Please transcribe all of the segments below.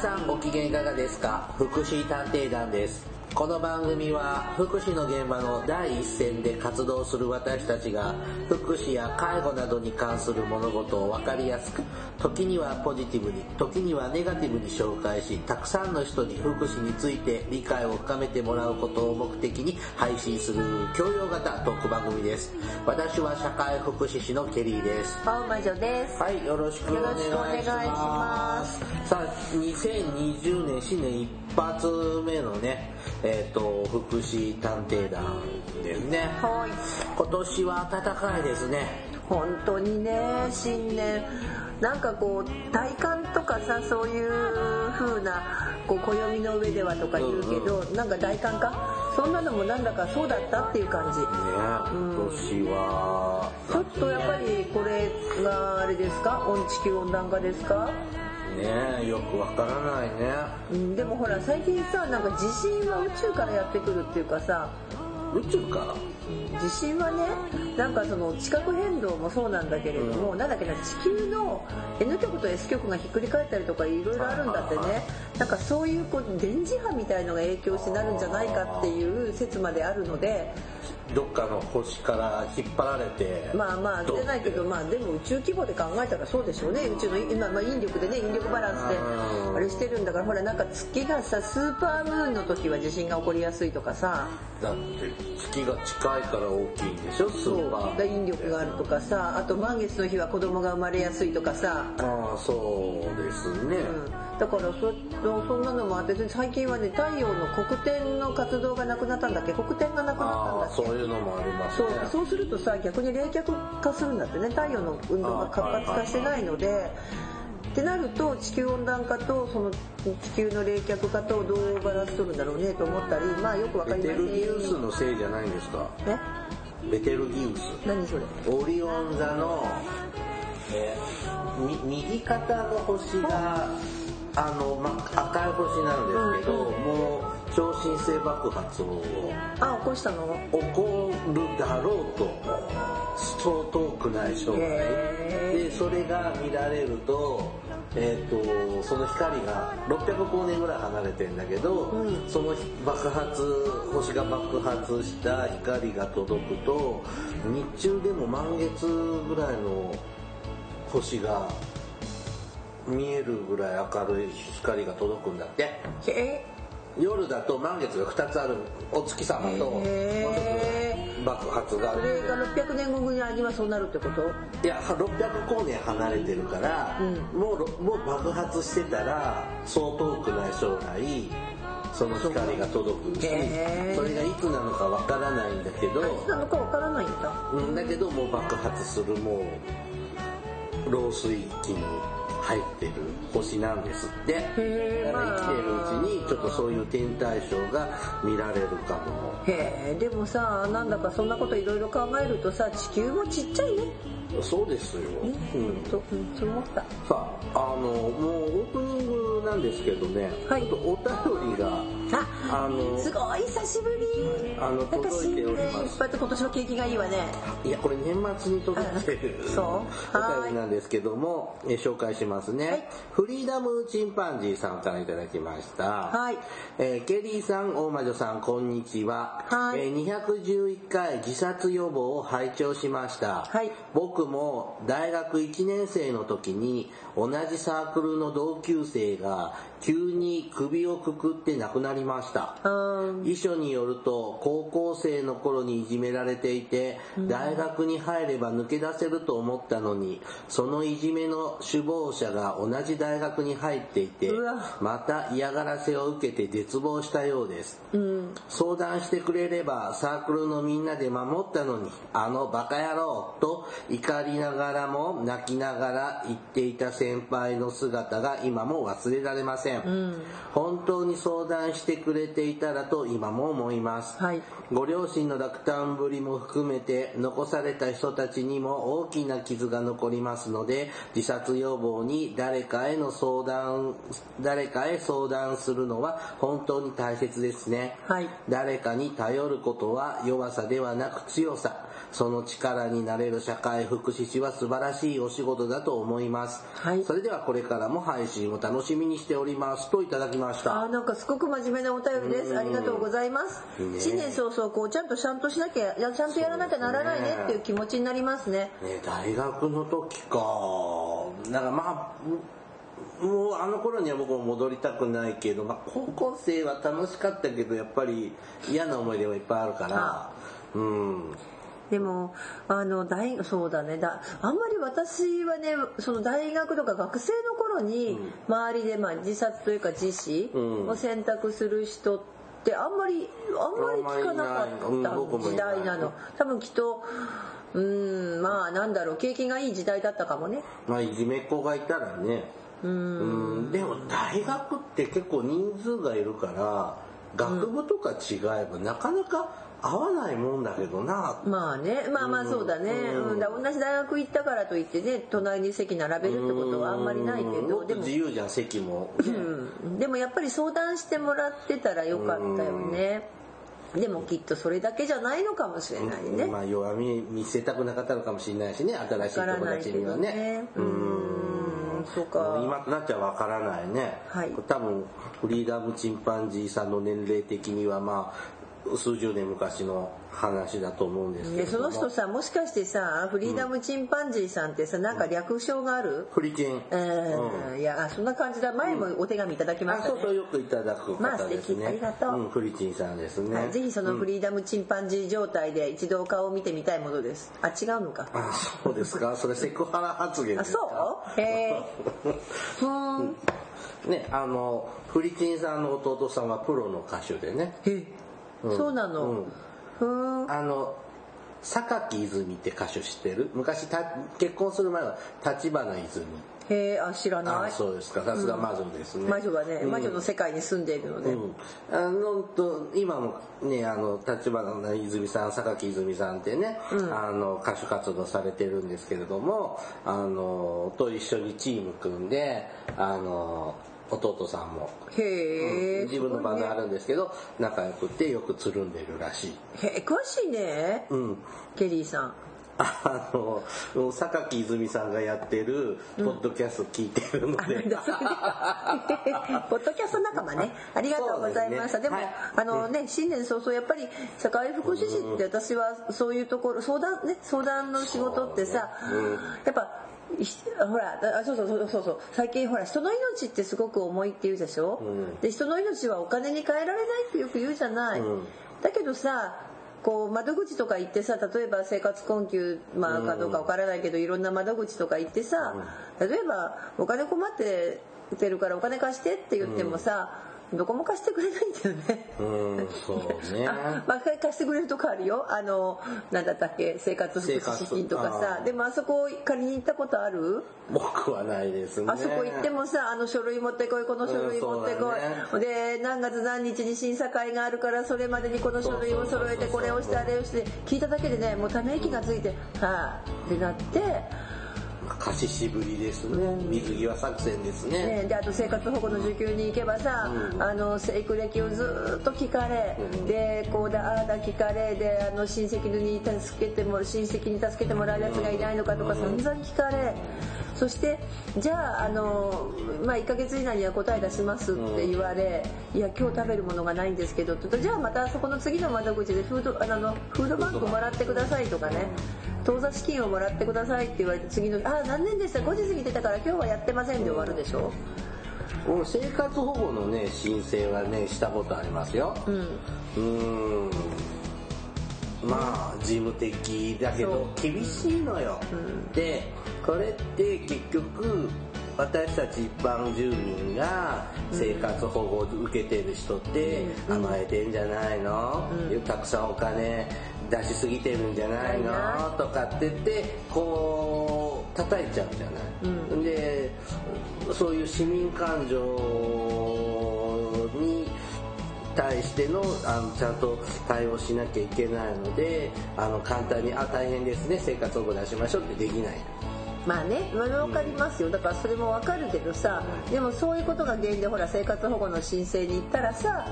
さんご機嫌いかがですか？福祉探偵団です。この番組は福祉の現場の第一線で活動する私たちが福祉や介護などに関する物事を分かりやすく時にはポジティブに時にはネガティブに紹介したくさんの人に福祉について理解を深めてもらうことを目的に配信する教養型トーク番組です私は社会福祉士のケリーです青魔女です。はい、よろしくお願いしよろしくお願いしまます。さあ、2020年新年一発目のね、えっ、と、福祉探偵団ですね。はい。今年は暖かいですね。本当にね、新年、なんかこう、体感とかさ、そういう風な、こう、暦の上ではとか言うけど、なんか大寒か？そんなのもなんだかそうだったっていう感じ。ね、今年は、ちょっとやっぱりこれがあれですか？温地球温暖化ですか？ね、よくわからないね。うん、でもほら最近さなんか地震は宇宙からやってくるっていうかさ宇宙から？地震はねなんかその地殻変動もそうなんだけれども、なんだっけな地球の N 極と S 極がひっくり返ったりとかいろいろあるんだってね。なんかそういうこう電磁波みたいのが影響してなるんじゃないかっていう説まであるのでどっかの星から引っ張られて。まあまあ出ないけどまあでも宇宙規模で考えたらそうでしょうね。宇宙の今、まあ、引力でね引力バランスでうん。あれしてるんだからほらなんか月がさスーパームーンの時は地震が起こりやすいとかさ。だって月が近いから大きいんでしょ？スそう。ーパー。だ引力があるとかさあと満月の日は子供が生まれやすいとかさ。ああそうですね、うん。だからそそんなのもあって最近はね太陽の黒点の活動がなくなったんだっけ？黒点がなくなったんだっけ？そういうのもありますそねう。そうするとさ逆に冷却化するんだってね。太陽の運動が活発化してないので。ってなると地球温暖化とその地球の冷却化とどうバランス取るんだろうねと思ったりまあよくわかりませんベテルギウスのせいじゃないんですか？え？ベテルギウス。何それ？オリオン座の、え右肩の星があの、ま、赤い星なんですけど、もう超新星爆発を。あ起こしたの？起こるだろうと。そう遠くない将来。でそれが見られると,、えー、とその光が600光年ぐらい離れてんだけど、うん。その爆発星が爆発した光が届くと日中でも満月ぐらいの星が見えるぐらい明るい光が届くんだって。え夜だと満月が2つあるお月様ともうへ一つ爆発があそれるが600年後にはそうなるってこと？いや600光年離れてるから、うもうろもう爆発してたらそう遠くない将来その光が届くしそれがいつなのかわからないんだけどいつなのかわからないんだ。うんだけどもう爆発するもう漏水器に入ってる星なんですって。だから生きてるうちにちょっとそういう天体ショーが見られるかも。へえでもさなんだかそんなこといろいろ考えるとさ地球もちっちゃいね。そうですよ、ねうんとうんそう思った。さあ、あの、もうオープニングなんですけどね、はい。ちょっとお便りが、ああの、すごい久しぶり。あの届いており新年ます今年の景気がいいわね。いや、これ年末に届いてるあ そう。お便りなんですけども、え紹介しますね、はい。フリーダムチンパンジーさんからいただきました。はい。えーケリーさん、大魔女さん、こんにちは。はい。えー211回自殺予防を拝聴しました。はい。僕も大学1年生の時に同じサークルの同級生が急に首をくくって亡くなりました。うん。遺書によると高校生の頃にいじめられていて大学に入れば抜け出せると思ったのにそのいじめの首謀者が同じ大学に入っていてまた嫌がらせを受けて絶望したようです。うん。相談してくれればサークルのみんなで守ったのにあのバカ野郎と怒りながらも泣きながら言っていた先輩の姿が今も忘れられません、うん。本当に相談してしてくれていたらと今も思います、はい。ご両親の落胆ぶりも含めて残された人たちにも大きな傷が残りますので自殺予防に誰かへの相談誰かへ相談するのは本当に大切ですね、はい。誰かに頼ることは弱さではなく強さその力になれる社会福祉士は素晴らしいお仕事だと思います、はい。それではこれからも配信を楽しみにしております。といただきましたあーなんかすごく真面目なお便りです。ありがとうございます。いいね。新年早々こうちゃんとちゃんとしなきゃ、いやちゃんとやらなきゃならないねっていう気持ちになりますね。ね大学の時か。だからまあもうあの頃には僕も戻りたくないけど、まあ、高校生は楽しかったけどやっぱり嫌な思い出はいっぱいあるから。うんでもあの大そうだね。だあんまり私はねその大学とか学生の頃に周りでまあ自殺というか自死うん。を選択する人ってあんまりあんまり聞かなかった時代なの。多分きっとうんまあなんだろう。景気がいい時代だったかもね。まあいじめっ子がいたらね。うん。でも大学って結構人数がいるから学部とか違えばなかなか合わないもんだけどな。まあね。まあまあそうだね、うん。うん。だ同じ大学行ったからといってね隣に席並べるってことはあんまりないけどでも自由じゃん席も、うん、でもやっぱり相談してもらってたらよかったよね。でもきっとそれだけじゃないのかもしれないね。まあ弱み見せたくなかったのかもしれないしね新しいわから友達にはね。ね。うん。そうか。今となっちゃわからないね、はい。多分フリーダムチンパンジーさんの年齢的にはまあ数十年昔の話だと思うんですけども。の人さもしかしてさフリーダムチンパンジーさんってさなんか略称がある？フリチン、うん、いやあそんな感じだ。前もお手紙いただきましたね。あそうそうよくいただくまあ方ですね、素敵。ありがとう。んフリチンさんですね、はい、ぜひそのフリーダムチンパンジー状態で一度顔を見てみたいものです。あ違うのか？あそうですか？それセクハラ発言あですか？そう？へえふー ん。ねあのフリチンさんの弟さんはプロの歌手でね。えそうなの、うん。ふーん。あの榊泉って歌手知ってる？昔た結婚する前は立花泉。へえあ知らあない。そうですか。さすが魔女ですね、魔女はね、うん。魔女の世界に住んでいるので、うん、あのと今もねあの立花泉さん榊泉さんってね、あの歌手活動されてるんですけれどもあのと一緒にチーム組んであの弟さんも、へえ、自分のバンドあるるんですけど仲良くてよくつるんでるらしい。へえ詳しいね、うん。ケリーさん。あの榊泉さんがやってるポッドキャスト聞いてるので、あなん ポッドキャスト仲間ね。ありがとうございましたで,、も、そうですね。はい。あのね新年早々やっぱり社会福祉士って私はそういうところ相談ね相談の仕事ってさ、ねうん。やっぱひほらあそうそうそうそう。そう最近ほら人の命ってすごく重いって言うでしょ、うん。で人の命はお金に換えられないってよく言うじゃない、うん。だけどさこう窓口とか行ってさ例えば生活困窮、まあ、かどうかわからないけど、いろんな窓口とか行ってさ、例えばお金困ってるからお金貸してって言ってもさ、どこも貸してくれないんだよね。うんそうね。あ まあ、貸してくれるとこあるよ。あのなんだったっけ？生活福祉資金とかさ。でもあそこ借りに行ったことある？僕はないですね。あそこ行ってもさあの書類持ってこいこの書類持ってこうんそうい、で何月何日に審査会があるからそれまでにこの書類を揃えてこれをしてあれをして聞いただけでねもうため息がついてはあってなって、貸ししぶりですね。水際作戦ですね。ね、であと生活保護の受給に行けばさ、あの生育歴をずっと聞かれ、でこうだああだ聞かれであの親戚に助けても親戚に助けてもらうやつがいないのかとか散々聞かれ。そしてじゃああの、まあ、1ヶ月以内には答え出しますって言われ、いや今日食べるものがないんですけどってじゃあまたそこの次の窓口でフードあのフードバンクもらってくださいとかね当座資金をもらってくださいって言われて次の日「ああ残念でした？5時過ぎてたから今日はやってません」で終わるでしょ？うん生活保護のね申請はねしたことありますよ。うん。うん。まあ事務的だけど厳しいのよ、でこれって結局私たち一般住民が生活保護を受けてる人って甘えてんじゃないの、たくさんお金出しすぎてるんじゃないの、とかって言ってこう叩いちゃうじゃない、でそういう市民感情に対してのあのちゃんと対応しなきゃいけないのであの簡単に「あ大変ですね生活保護出しましょう」ってできないまあね分かりますよ。だからそれも分かるけどさでもそういうことが原因でほら生活保護の申請に行ったらさ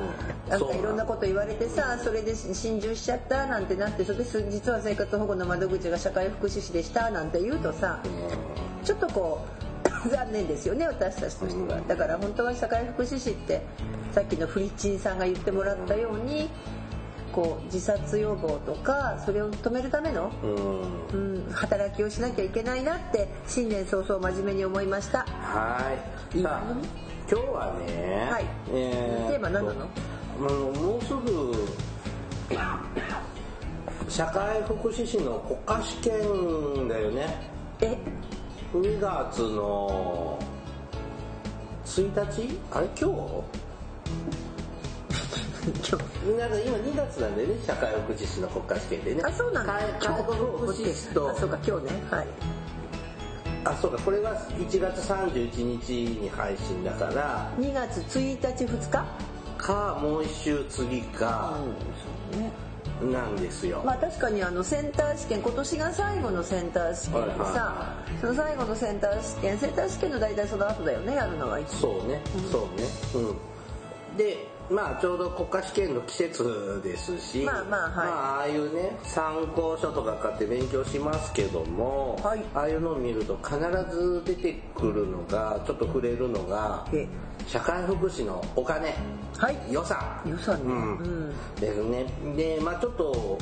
なんかいろんなこと言われてさそれで心中しちゃったなんてなってそれで実は生活保護の窓口が社会福祉士でしたなんて言うとさちょっとこう 残念ですよね私たちとしては。だから本当は社会福祉士ってさっきのフリッチンさんが言ってもらったようにこう自殺予防とかそれを止めるための、うん、働きをしなきゃいけないなって新年早々真面目に思いました。はい。さあ今日はね、はい。えーテーマ何なの？もうもうすぐ社会福祉士の国家試験だよね。え？2月の1日？あれ？今日今日？なんか今2月なんだよね社会福祉士の国家試験でね。あそうなんだ。介介護福祉士と。あそうか今日ね。はい。あそうかこれが1月31日に配信だから。2月1日2日？かもう一週次かそうね。なんですよ、まあ確かにあのセンター試験今年が最後のセンター試験ではいはいさはその最後のセンター試験センター試験の大体その後だよねやるのはいつもそうね、そうね。うん。でまあちょうど国家試験の季節ですしまあまあはい。まあああいうね参考書とか買って勉強しますけども、はい。ああいうのを見ると必ず出てくるのがちょっと触れるのがえ。社会福祉のお金。はい。予算。予算ね。うん。うん。ですね。でまあちょっと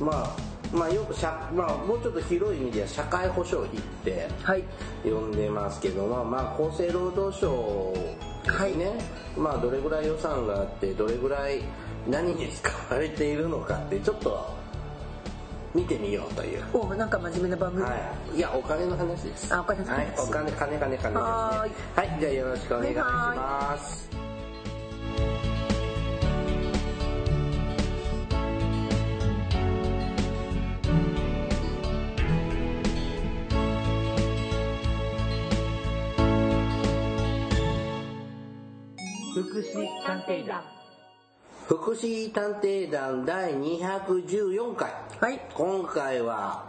まあまあよくしゃ、まあ、もうちょっと広い意味では社会保障費ってはい。呼んでますけどまあまあ厚生労働省にね、まあどれぐらい予算があってどれぐらい何に使われているのかってちょっと見てみようという。おなんか真面目な番組、はい、いやお金の話です。あお金の話はい、お金金金金です。ねはい。じゃあよろしくお願いします福祉探偵団。福祉探偵団第214回。はい。今回は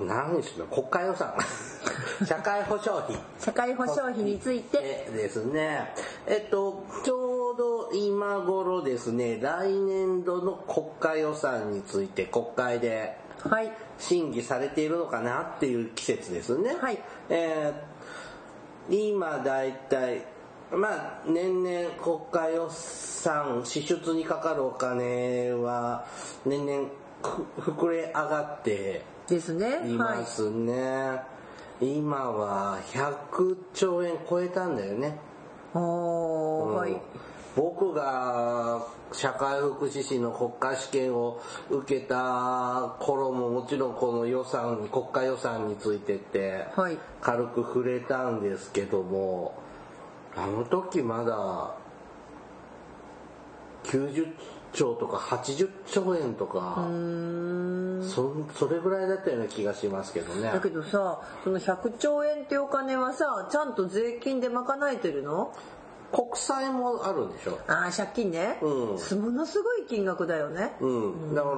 何ですか国家予算。社会保障費。社会保障費について。でですね。えっとちょうど今頃ですね来年度の国家予算について国会ではい。審議されているのかなっていう季節ですね。はい。えー今だいたいまあ年々国家予算支出にかかるお金は年々く膨れ上がってですねいはいますね、今は100兆円超えたんだよね、おー、うんはい。僕が社会福祉士の国家試験を受けた頃ももちろんこの予算国家予算についてってはい。軽く触れたんですけどもあの時まだ90兆とか80兆円とかそそれぐらいだったような気がしますけどね。だけどさその100兆円っていうお金はさちゃんと税金で賄えてるの？国債もあるんでしょ？ああ借金ね、うん。ものすごい金額だよね、うん、だから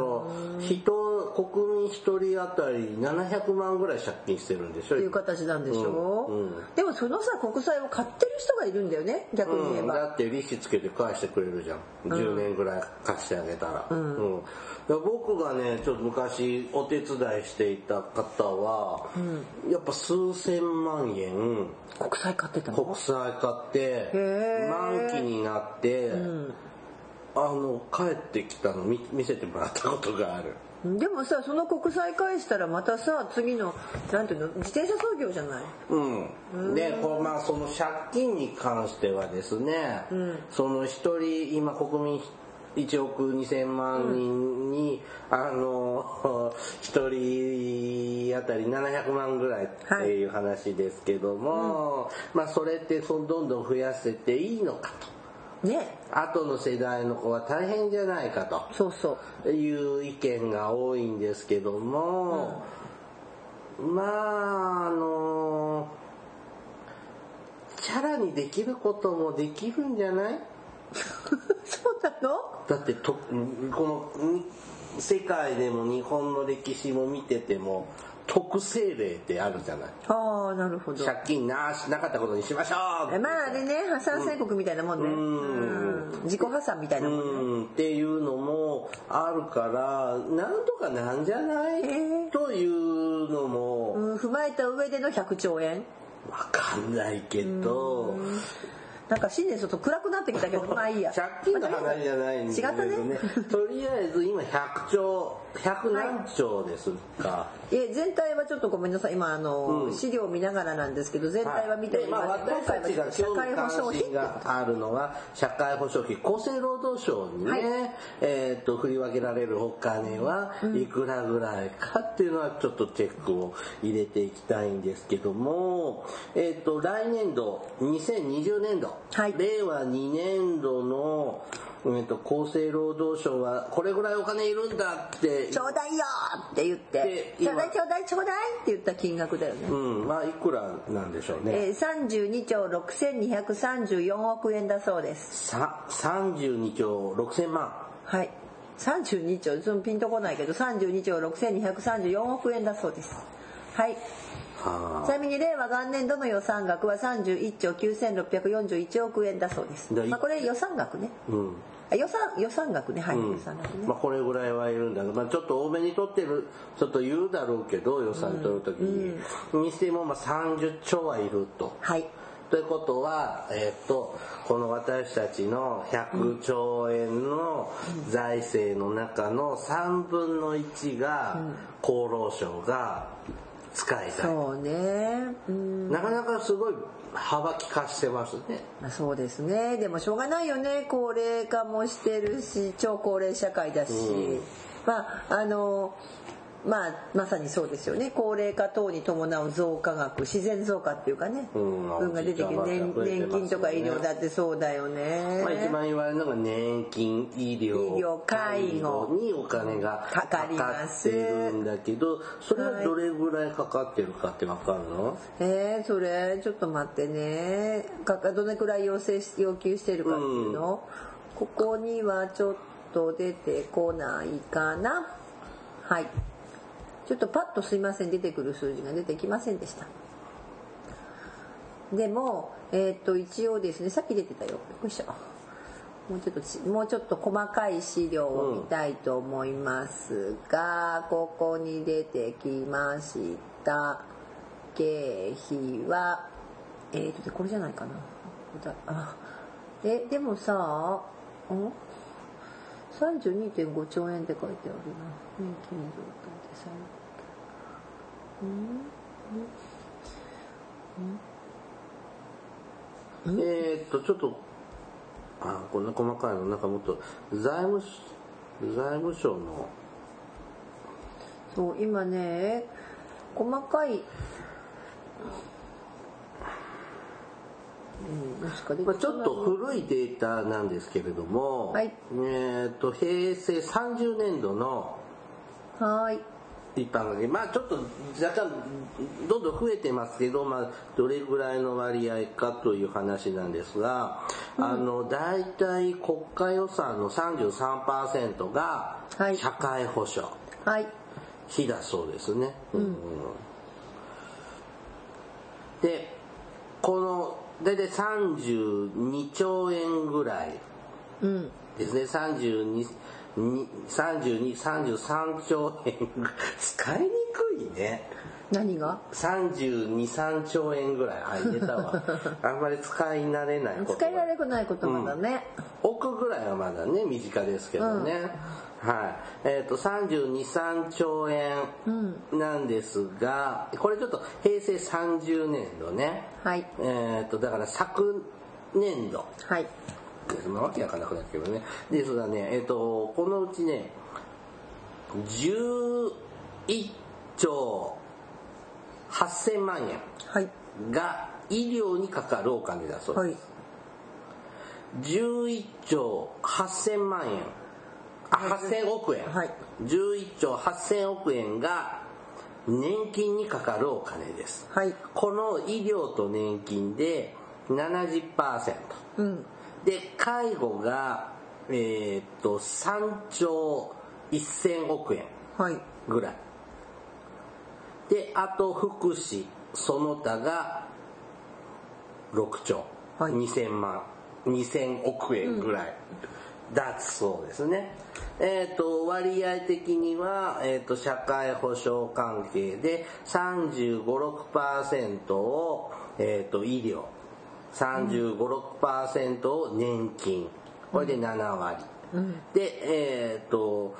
人国民一人当たり700万ぐらい借金してるんでしょ？っていう形なんでしょ、うん。うん。でもそのさ国債を買ってる人がいるんだよね。逆に言えうん、ば、だって利子つけて返してくれるじゃん、10年ぐらい貸してあげたら、うん僕がねちょっと昔お手伝いしていた方は、やっぱ数千万円。国債買ってた国の債買って満期になって、あの帰ってきたの。見見せてもらったことがある。でもさその国債返したらまたさ次のなんていうの？自転車操業じゃない？うん、でこうまあその借金に関してはですね、その一人今国民1億2000万人に、あの一人当たり700万ぐらいっていう話ですけども、まあそれってどんどん増やせていいのかと。ね。後の世代の子は大変じゃないかと。そうそう。いう意見が多いんですけども、まああのチャラにできることもできるんじゃない そうなの？だってとこの世界でも日本の歴史も見てても特性例ってあるじゃない。ああなるほど。借金なしなかったことにしましょうまああれね破産宣告みたいなもんね、うん。自己破産みたいなもんね、うん。っていうのもあるからなんとかなんじゃない、というのも、うん、踏まえた上での100兆円。わかんないけど、なんか新年ちょっと暗くなってきたけどまあいいや。借金の話じゃないんだけどね。違ったね。とりあえず今100兆100何兆ですか、え全体はちょっとごめんなさい。今あの、うん。資料を見ながらなんですけど全体は見てでまあ、私たちが社会保障費。があるのは社会保障費。厚生労働省にね、はい。えー、と振り分けられるお金はいくらぐらいかっていうのはちょっとチェックを入れていきたいんですけども、えー、と来年度2020年度、はい。令和2年度のえー、と厚生労働省はこれぐらいお金いるんだって。ちょうだいよって言って。ちょうだいちょうだいちょうだいって言った金額だよね、うんまあいくらなんでしょうね、えー、32兆6234億円だそうです。さ32兆6000万はい。32兆そのピンとこないけど32兆6234億円だそうですはいはあちなみに令和元年度の予算額は31兆9641億円だそうです。まあこれ予算額ねうんあ予算予算額ね。はい、うん。予算額ね。まあ、これぐらいはいるんだけど、まあ、ちょっと多めに取ってるちょっと言うだろうけど予算取る時に、にしてもまあ30兆はいると。はい。ということは、えっとこの私たちの100兆円の財政の中の3分の1が厚労省が使いたい、そうね。うん。なかなかすごい幅利かしてますね。まあそうですね。でもしょうがないよね。高齢化もしてるし超高齢社会だし、うん。まああのまあまさにそうですよね。高齢化等に伴う増加額自然増加っていうかね、うん分が出てきて、ね年金とか医療だってそうだよね、まあ、一番言われるのが年金医療医療介護にお金がかかります。かかってるんだけどそれはどれぐらいかかってるかってわかるの、えー、それちょっと待ってね。かかどれくらい要請し要求してるかっていうの、ここにはちょっと出てこないかな。はいちょっとパッとすいません出てくる数字が出てきませんでした。でもえっ、と一応ですねさっき出てたよ。よいしょ。もうちょっともうちょっと細かい資料を見たいと思いますが、ここに出てきました。経費はえっ、とこれじゃないかな。あえでもさん32.5兆円って書いてあるな年金状態でさえーっとちょっとあこん。な細かいのなん。かもっと財務財務省のそう今ね細かいまあ、ちょっと古いデータなんですけれども、はい。えーっと平成30年度のはーい。一般家計まあちょっと若干どんどん増えてますけど、まあ、どれぐらいの割合かという話なんですが、あの大体国家予算の33%がはい。社会保障はい。費だそうですね。うん。でこの大体32兆円ぐらいうんですね32 32 33兆円使いにくいね。何が？323兆円ぐらい。あ入れたわ。あんまり使い慣れないこと使いられくない言葉だね、億ぐらいはまだね身近ですけどね、はい。えっ、と323兆円なんですがこれちょっと平成30年度ね。はい。えっ、とだから昨年度。はい。そんなわけわかんなくなるけどね。で、そうだね、えっ、と、このうちね、11兆8000万円はい。が医療にかかるお金だそうです。はい。11兆8000万円、あ、8000億円。はい。11兆8000億円が年金にかかるお金です。はい。この医療と年金で70%。うん。で介護がえーっと3兆1000億円はい。ぐらい。であと福祉その他が6兆、はい。2000万2000億円ぐらいだそうですね。えっ、と割合的には、えー、と社会保障関係で356%を、えー、と医療356%を年金。これで7割、でえっ、と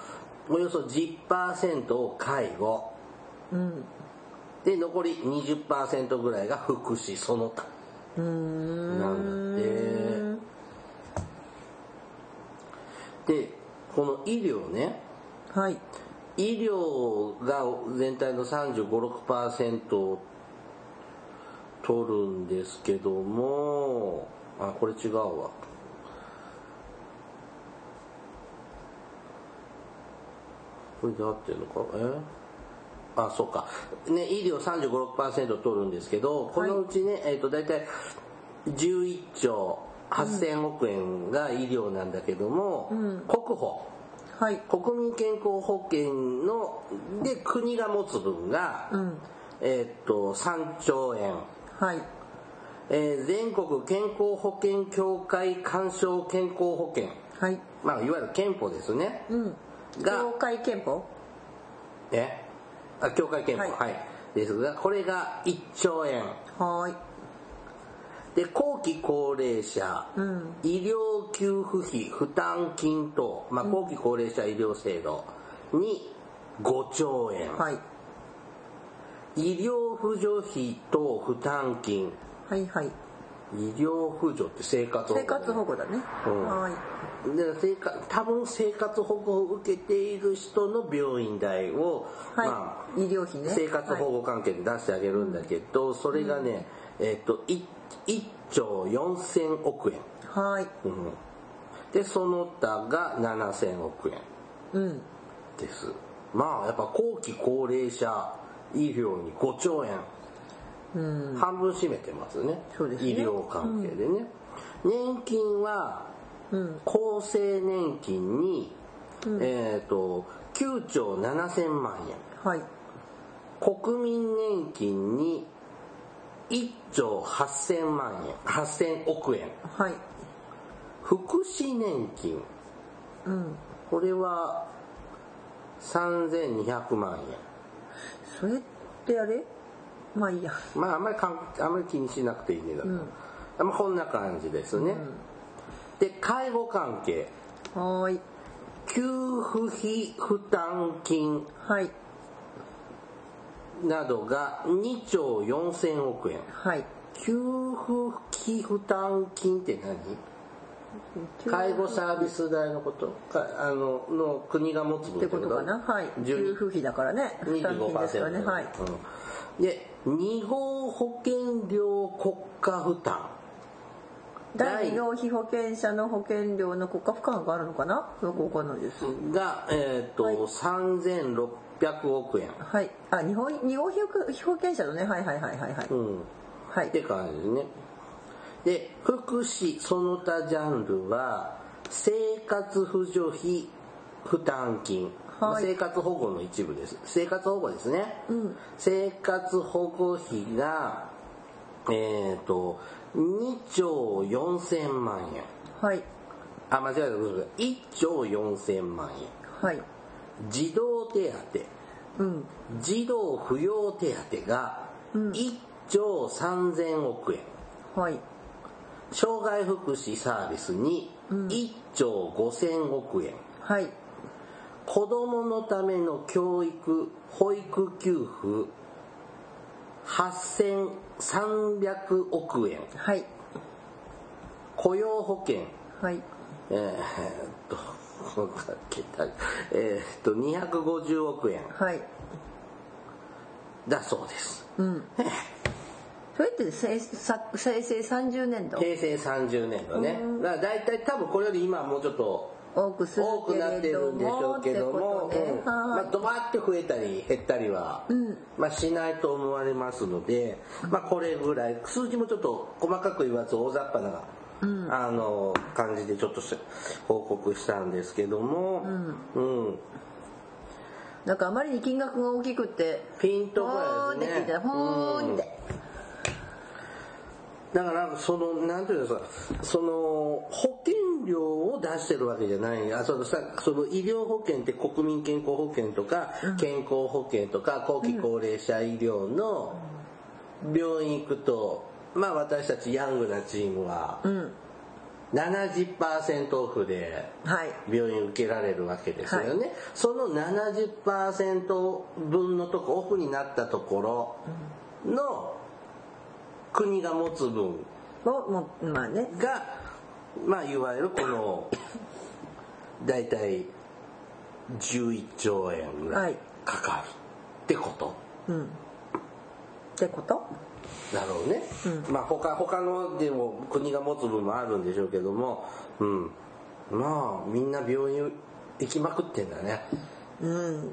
およそ10%を介護。うん。で残り20%ぐらいが福祉その他。うーん。なんだってでこの医療ねはい。医療が全体の356%を取るんですけどもあこれ違うわ。これで合ってるのか？え？あそうか。ね医療35%取るんですけどこのうちね、えっ、と大体11兆8000億円が医療なんだけども、国保。はい。国民健康保険ので国が持つ分が、うん。えーっと3兆円、はい。えー全国健康保険協会干渉健康保険、はい。まあ、いわゆる憲法ですね、うん。が協会憲法？え？あ協会憲法。ははい。い、ですがこれが1兆円。はーいで後期高齢者、うん。医療給付費負担金等、まあ、後期高齢者医療制度に5兆円、はい。医療扶助費等負担金。はいはい。医療扶助って生活保護、生活保護だね、うん。はで生活多分生活保護を受けている人の病院代を、いはい、まあ医療費ね。生活保護関係で出してあげるんだけど、それがね、えっと 1, 兆4000億円、はい。はいうん。でその他が7000億円。うん。です。まあやっぱ後期高齢者医療に5兆円。うん。半分占めてますね。そうですね。医療関係でね、年金はうん。厚生年金に、えっ、と9兆7000万円。はい。国民年金に1兆8000万円8000億円。はい。福祉年金。うん。これは3200万円。それってあれ？まあいいや。まああんまりかんあんまり気にしなくていいねだから、まあ、こんな感じですね、で介護関係。はーい。給付費負担金。はいなどが2兆4000億円。はい。給付費負担金って何？介護サービス代のこと？かあのの国が持つ分ってこと？かな？はい。給付費だからね。負担金ですからね。25%はい。うん、で2号保険料国家負担。第二の被保険者の保険料の国家負荷があるのかな？よくわかんないです。が、えっとはい3600億円、はい。あ日本日本被保険者のね。はいはいはいはいはい。うん、はい。って感じね。で福祉その他ジャンルは生活扶助費負担金、まあ生活保護の一部です。生活保護ですね、うん。生活保護費がえっ、と2兆4000万円。はい。あ間違えた。ごめんなさい。1兆4000万円。はい児童手当。うん。児童扶養手当が1兆3000億円。はい。障害福祉サービスに1兆5000億円、はい。子どものための教育保育給付8300億円。はい。雇用保険。はい。えー、っとこんな桁えー、っと250億円。はい。だそうです。うん。それって平成30年度？平成30年度ね。だから大体多分これより今はもうちょっと多くする多くなってるんでしょもうけども、まあ、はい。ドバって増えたり減ったりは、まあ、しないと思われますので、まあ、これぐらい。数字もちょっと細かく言わず大雑把なあの感じでちょっとし報告したんですけども、うん。なんかあまりに金額が大きくってピンとこないですね。聞いたらほーんって。だからそのなんていうんですかその保険料を出してるわけじゃない。あそのさその医療保険って国民健康保険とか、健康保険とか後期高齢者医療の病院行くと、まあ私たちヤングなチームはうん。70%オフではい。病院受けられるわけですよね、その70%分のとこオフになったところの国が持つ分をもまあね。がまあいわゆるこの大体11兆円ぐらい。かかるってこと。うん。ってこと？だろうね、まあ他他のでも国が持つ分もあるんでしょうけども。うん。まあみんな病院行きまくってんだね。うん。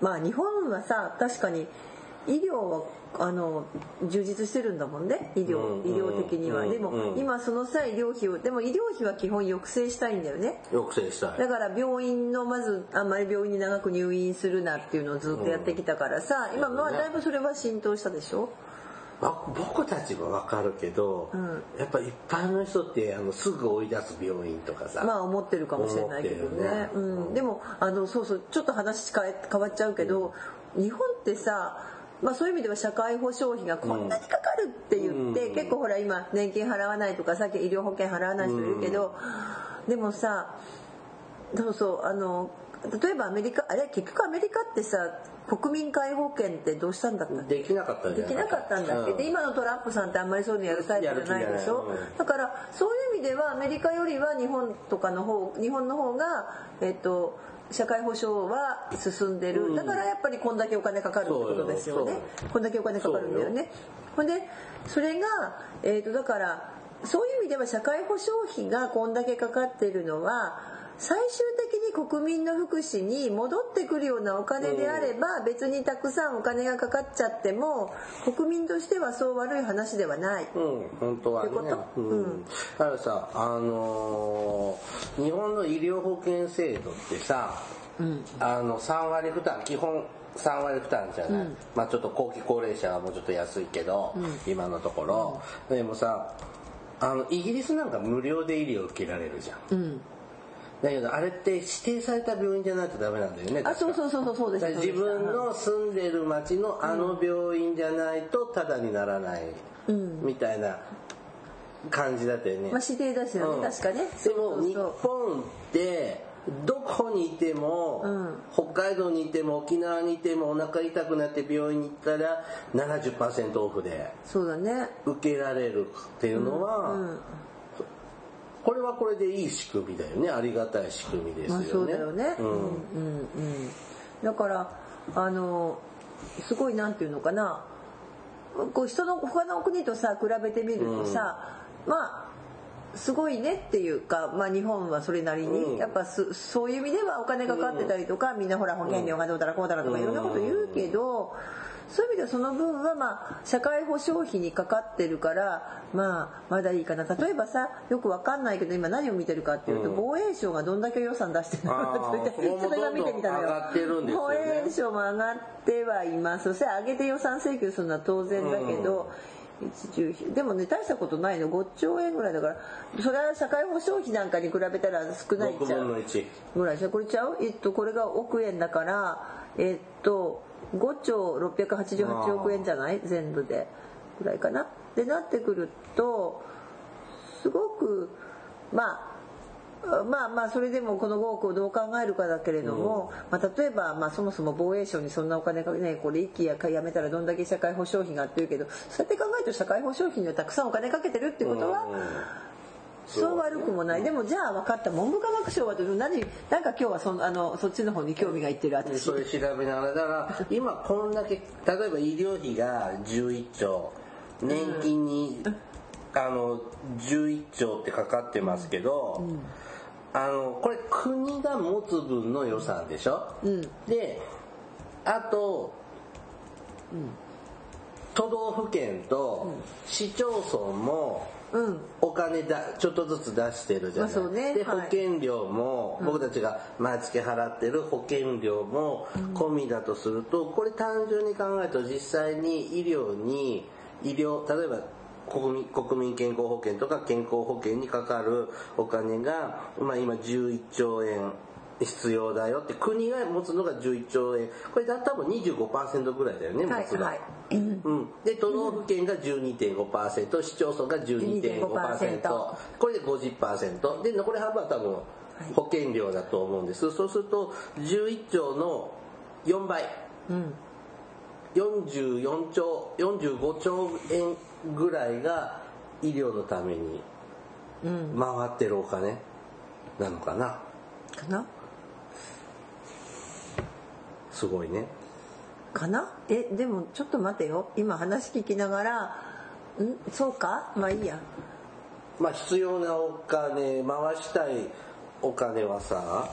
まあ日本はさ確かに医療はあの充実してるんだもんね。医療、うん医療的には、うんでも、うん。今その際医療費をでも医療費は基本抑制したいんだよね。抑制したい。だから病院のまずあんまり病院に長く入院するなっていうのをずっとやってきたからさ、今まあだいぶそれは浸透したでしょ。わ僕たちはわかるけど、ん。やっぱ一般の人ってあのすぐ追い出す病院とかさ、まあ思ってるかもしれないけどね。思ってるよね。うん、でもあのそうそうちょっと話変え変わっちゃうけど、日本ってさまあ、そういう意味では社会保障費がこんなにかかるって言って、うん。結構ほら今年金払わないとかさっき医療保険払わない人いるけど、でもさそうそうあの例えばアメリカあれ結局アメリカってさ国民皆保険ってどうしたんだったできなかったんじできなかったんだっけ、うん。で今のトランプさんってあんまりそういうのやるタイプじゃないでしょ、うんだからそういう意味ではアメリカよりは日本とかの方日本の方がえっと社会保障は進んでる、うん。だからやっぱりこんだけお金かかるってことですよね。こんだけお金かかるんだよね。ほんでそれが、えっとだからそういう意味では社会保障費がこんだけかかってるのは最終的に国民の福祉に戻ってくるようなお金であれば別にたくさんお金がかかっちゃっても国民としてはそう悪い話ではない。うん、本当はね。ってこと？うん。うんだからさ、あのー日本の医療保険制度ってさ、あの、3割負担、基本3割負担じゃない。まあちょっと後期高齢者はもうちょっと安いけど、今のところ。でもさ、あの、イギリスなんか無料で医療受けられるじゃん。うんだけどあれって指定された病院じゃないとダメなんだよね。あそうそうそうそうそうです。自分の住んでる町のあの病院じゃないとタダにならないみたいな感じだったよね。まあ指定ですよね、うん。確かね。でも日本ってどこにいても、うん。北海道にいても沖縄にいてもお腹痛くなって病院に行ったら70%オフでそうだね。受けられるっていうのは、うんこれはこれでいい仕組みだよね。ありがたい仕組みですよね。まあそうだよね、ううんん、うんうん。だからあのすごいなんていうのかな。こう人の他の国とさ比べてみるとさ、まあすごいねっていうか、まあ、日本はそれなりに、うん。やっぱすそういう意味ではお金かかってたりとか、みんなほら保険料がどうだらこうだらとかいろんなこと言うけど、そういう意味ではその分はまあ社会保障費にかかってるからまあまだいいかな。例えばさよくわかんないけど今何を見てるかっていうと、うん。防衛省がどんだけ予算出してるのかってそれが見てみたのよ防ね衛省も上がってはいますそして上げて予算請求するのは当然だけど、でもね大したことないの。5兆円ぐらいだからそれは社会保障費なんかに比べたら少ないっ6ちゃう。分の1。ぐらいじゃこれちゃう？えっとこれが億円だからえっと5兆688億円じゃない？全部でぐらいかな？でなってくるとすごくまあまあまあそれでもこの5億をどう考えるかだけれども、まあ、例えばまあそもそも防衛省にそんなお金かけないこれ一気ややめたらどんだけ社会保障費がっていうけどそうやって考えると社会保障費にはたくさんお金かけてるってことは、そう。悪くもない。でもじゃあ分かった文部科学省は何なんか今日はそのあのそっちの方に興味がいってる私。それ調べながらだから今こんだけ例えば医療費が11兆。年金に、あの11兆ってかかってますけど、あのこれ国が持つ分の予算でしょ、ん。であと、都道府県と市町村もうんお金だちょっとずつ出してるじゃない、ね。ではい。保険料も、僕たちが毎月払ってる保険料も込みだとすると、これ単純に考えると実際に医療に医療例えば国民国民健康保険とか健康保険にかかるお金が、まあ、今11兆円必要だよって国が持つのが11兆円。これだ多分25%ぐらいだよね持つが。はい。はいうん、で都道府県が12.5%市町村が12.5%これで50%で残り半分は多分保険料だと思うんです。そうすると11兆の4倍。うん。44兆45兆円ぐらいが医療のためにうん。回ってるお金なのかな。かなすごいね。かな？えでもちょっと待てよ。今話聞きながらん？そうか？まあいいや。まあ必要なお金回したいお金はさ、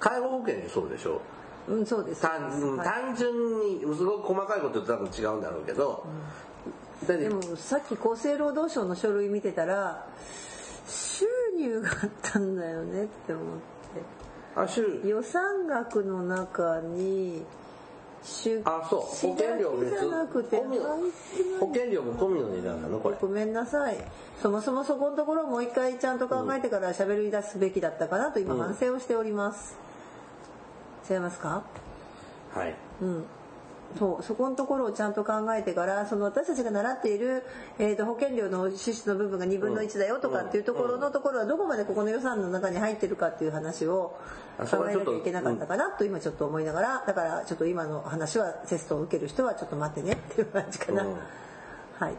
介護保険でそうでしょ？うんそうです。単はい。単純にすごく細かいことと多分違うんだろうけど、だってでもさっき厚生労働省の書類見てたら収入があったん。だよねって思って予算額の中に出あそう。保険料別。保険料。も込みの値段なのこれ。ごめんなさい。そもそもそこのところをもう一回ちゃんと考えてから喋り出すべきだったかなと今反省をしております、違いますか？はい。うんそうそこのところをちゃんと考えてからその私たちが習っている、えー、と保険料の支出の部分が2分の1だよとかっていうところのところはどこまでここの予算の中に入ってるかっていう話を考えなきゃいけなかったかなと今ちょっと思いながらだからちょっと今の話はテストを受ける人はちょっと待ってねっていう感じかな、うん。はい。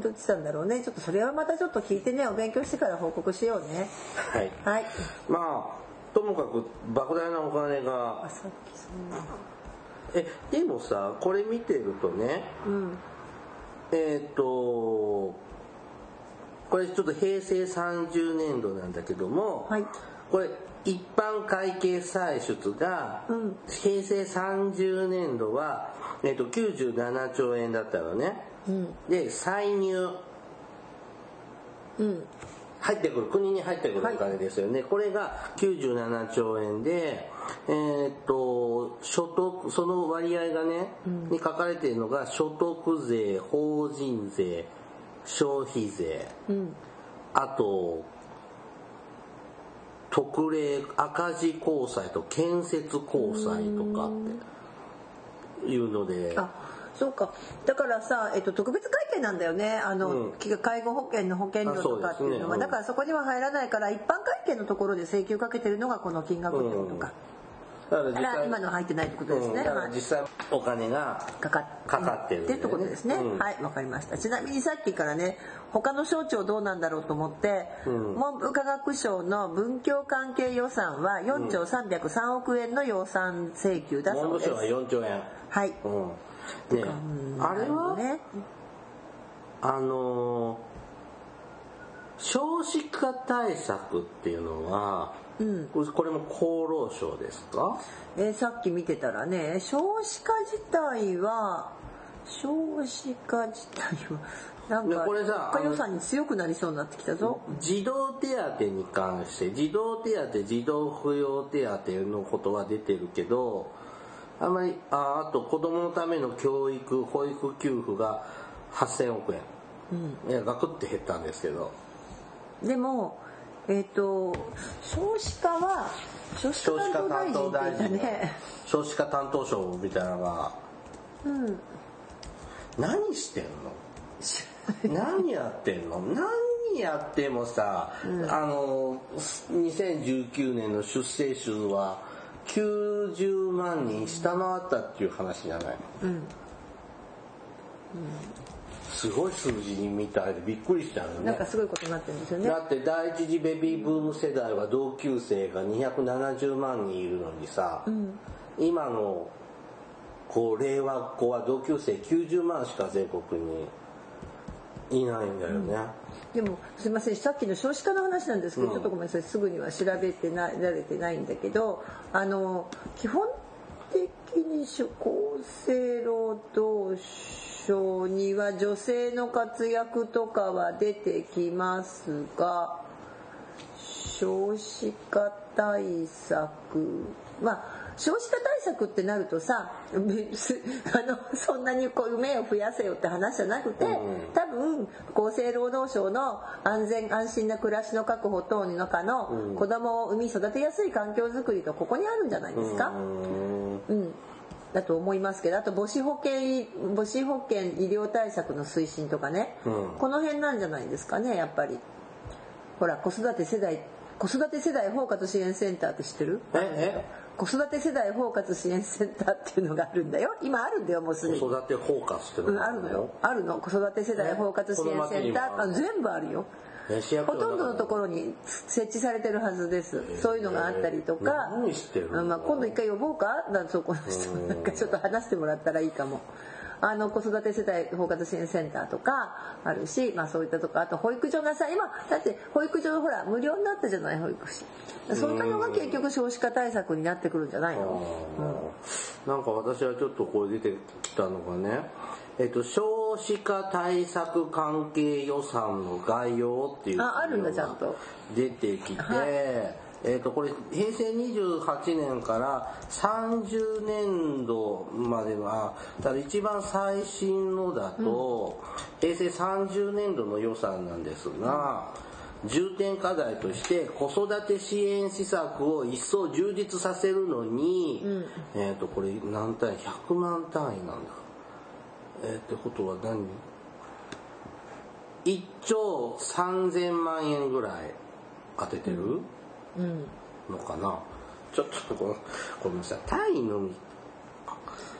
どっちなんだろうね。ちょっとそれはまたちょっと聞いてねお勉強してから報告しようね。はい。はい。まあともかく莫大なお金があさっきそんなえでもさこれ見てるとねうん。えっ、とこれちょっと平成30年度なんだけども、はい。これ一般会計歳出が、うん。平成30年度は、えっと97兆円だったのね、うん。で歳入。うん。入ってくる。国に入ってくるお金ですよね、これが97兆円でえーっと所得その割合がね、に書かれているのが所得税法人税消費税うん。あと特例赤字交際と建設交際とかっていうので。あそうか。だからさ、えっと、特別会計なんだよね。あの、うん。介護保険の保険料とかっていうのがあそうですね。うん。だからそこには入らないから一般会計のところで請求かけてるのがこの金額ってことか、だからだから今の入ってないってことですね、うん実際お金がかかってるね。ってことですね、うん。はいわかりました。ちなみにさっきからね他の省庁どうなんだろうと思って、うん。文部科学省の文教関係予算は4兆303億円の予算請求だそうです、文部省は4兆円。はい、うん。ね。うん。あれは、ね。あのー少子化対策っていうのは、うん。これも厚労省ですか？えーさっき見てたらね少子化自体は少子化自体は なんかねこれさ国家予算に強くなりそうになってきたぞ。児童手当に関して児童手当児童扶養手当のことは出てるけどあんまりああと子供のための教育保育給付が8000億円、いやガクって減ったんですけど。でもえっ、と少子化は少子化化担担当大臣。ね。少子化担当省みたいなのが。うん。何してんの？何やってんの？何やってもさ、あの2019年の出生数は90万人下回ったっていう話じゃないうんすごい数字に見たいでびっくりしたよなんねかすごいことになってるんですよね。だって第一次ベビーブーム世代は同級生が270万人いるのにさ、うん。今のこう令和っ子は同級生90万しか全国にいないんだよね、でもすいませんさっきの少子化の話なんですけど、うん。ちょっとごめんなさいすぐには調べてなられてないんだけどあの基本的に厚生労働省には女性の活躍とかは出てきますが少子化対策。まあ少子化対策ってなるとさ別 あのそんなにこう夢を増やせよって話じゃなくて、多分厚生労働省の安全安心な暮らしの確保等の中の子供を産み育てやすい環境づくりとここにあるんじゃないですか。うんだと思いますけどあと母子保険母子保険医療対策の推進とかね、うん。この辺なんじゃないですかねやっぱり。ほら子育て世代子育て世代包括支援センターって知ってる？え子育て世代包括支援センターっていうのがあるんだよ。今あるんだよもうすでえに、子育て包括ってうん、のがあるのよ。あるの。子育て世代包括支援センター。あ全部あるよほ所とんどのところに設置されてるはずです。そういうのがあったりとか。まあ、今度一回呼ぼうか？だそこの人なんかちょっと話してもらったらいいかも。あの子育て世代包括支援センターとかあるし、まあ、そういったとこあと保育所がさ今だって保育所ほら無料になったじゃない？保育士。そういったのが結局少子化対策になってくるんじゃないの？なんか私はちょっとこれ出てきたのがね、えっと、少子化対策関係予算の概要っていうああるんだのがちゃんと。出てきて、はい。えっとこれ平成28年から30年度まではただ一番最新のだと、平成30年度の予算なんですが、重点課題として子育て支援施策を一層充実させるのに、えっ、とこれ何単位100万単位なんだ？えーってことは何？1兆3000万円ぐらい当ててる、うん。のかな？ちょっとこのごめんなさい。単位のみ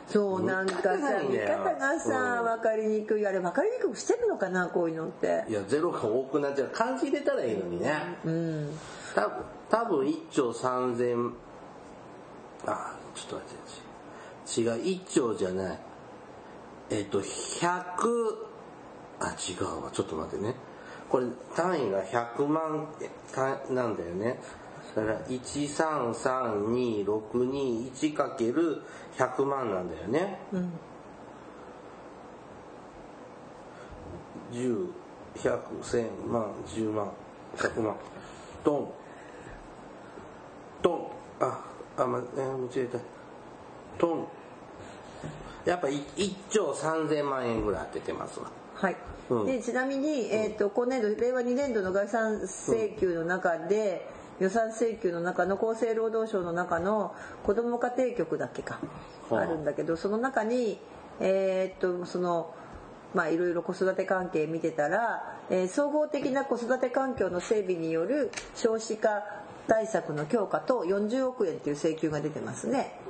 そうなんかさ見方がさうん。分かりにくい。あれ分かりにくくしてるのかなこういうのって。いやゼロが多くなっちゃう。漢字入れたらいいのにね。うん。多分多分1兆3000あちょっと待って違う。1兆じゃないえっ、と100あ違うわちょっと待ってねこれ単位が100万単なんだよねそれから1332621かける100万なんだよねうん10、100、1000万、10万、100万。トン。トン。あ、あ、間違えた。トン。やっぱ1兆3000万円ぐらい当ててますわ。はい、うん。でちなみに、えー、と今年度令和2年度の概算請求の中で、予算請求の中の厚生労働省の中の子ども家庭局だっけか、はああるんだけどその中にえっ、とそのまあいろいろ子育て関係見てたら、えー総合的な子育て環境の整備による少子化対策の強化と40億円っていう請求が出てますね。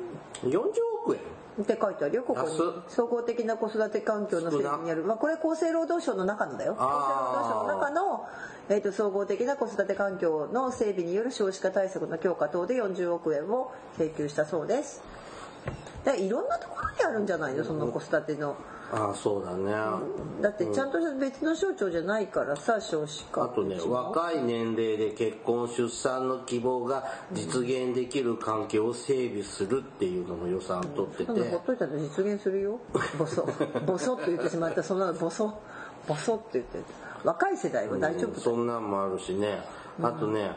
40億円？って書いてあるよここに。総合的な子育て環境の整備による、まあ、これ厚生労働省の中のだよ。厚生労働省の中の、えー、と総合的な子育て環境の整備による少子化対策の強化等で40億円を請求したそうですいろんなところにあるんじゃないの？その子育ての。ああ、そうだね。だってちゃんとした別の省庁じゃないからさ少子化あとね、若い年齢で結婚、出産の希望が実現できる環境を整備するっていうのも予算取ってて。そんほっといたら実現するよ。ボソ。ボソって言ってしまった。そんなのボソ。ボソって言って。若い世代は大丈夫だよそんなんもあるしね。あとね、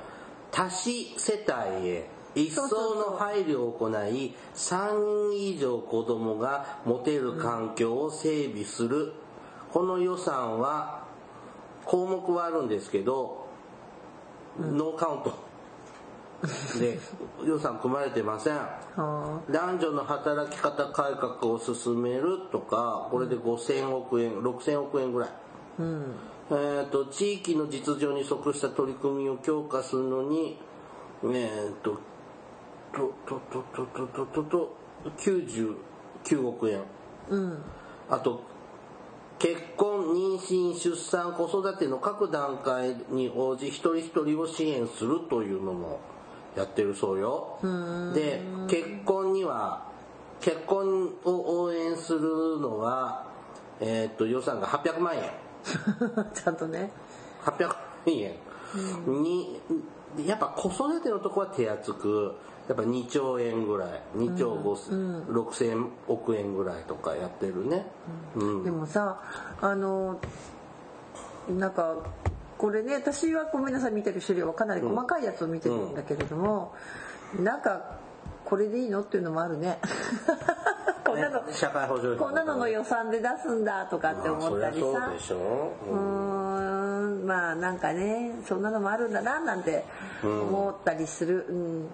多子世帯へ一層の配慮を行い、3人以上子供が持てる環境を整備する。この予算は、項目はあるんですけど、ノーカウント。で、予算組まれてません。は男女の働き方改革を進めるとか、これで5000億円、6000億円ぐらい。あうんえー、と地域の実情に即した取り組みを強化するのに、えー、ととととととととと99億円。うん。あと結婚妊娠出産子育ての各段階に応じ一人一人を支援するというのもやってるそうよ。で結婚には結婚を応援するのは、えー、と予算が800万円。ちゃんとね。800万円。にやっぱ子育てのとこは手厚くやっぱ2兆円ぐらい2兆5、6000億円ぐらいとかやってるね、うん。でもさあのなんかこれね私はごめんなさい見てる資料はかなり細かいやつを見てるんだけれども、なんかこれでいいのっていうのもあるね。こんなのね社会保障費こんなのの予算で出すんだとかって思ったりさ。まあそうでしょ、うーんまあなんかねそんなのもあるんだななんて思ったりする、うん。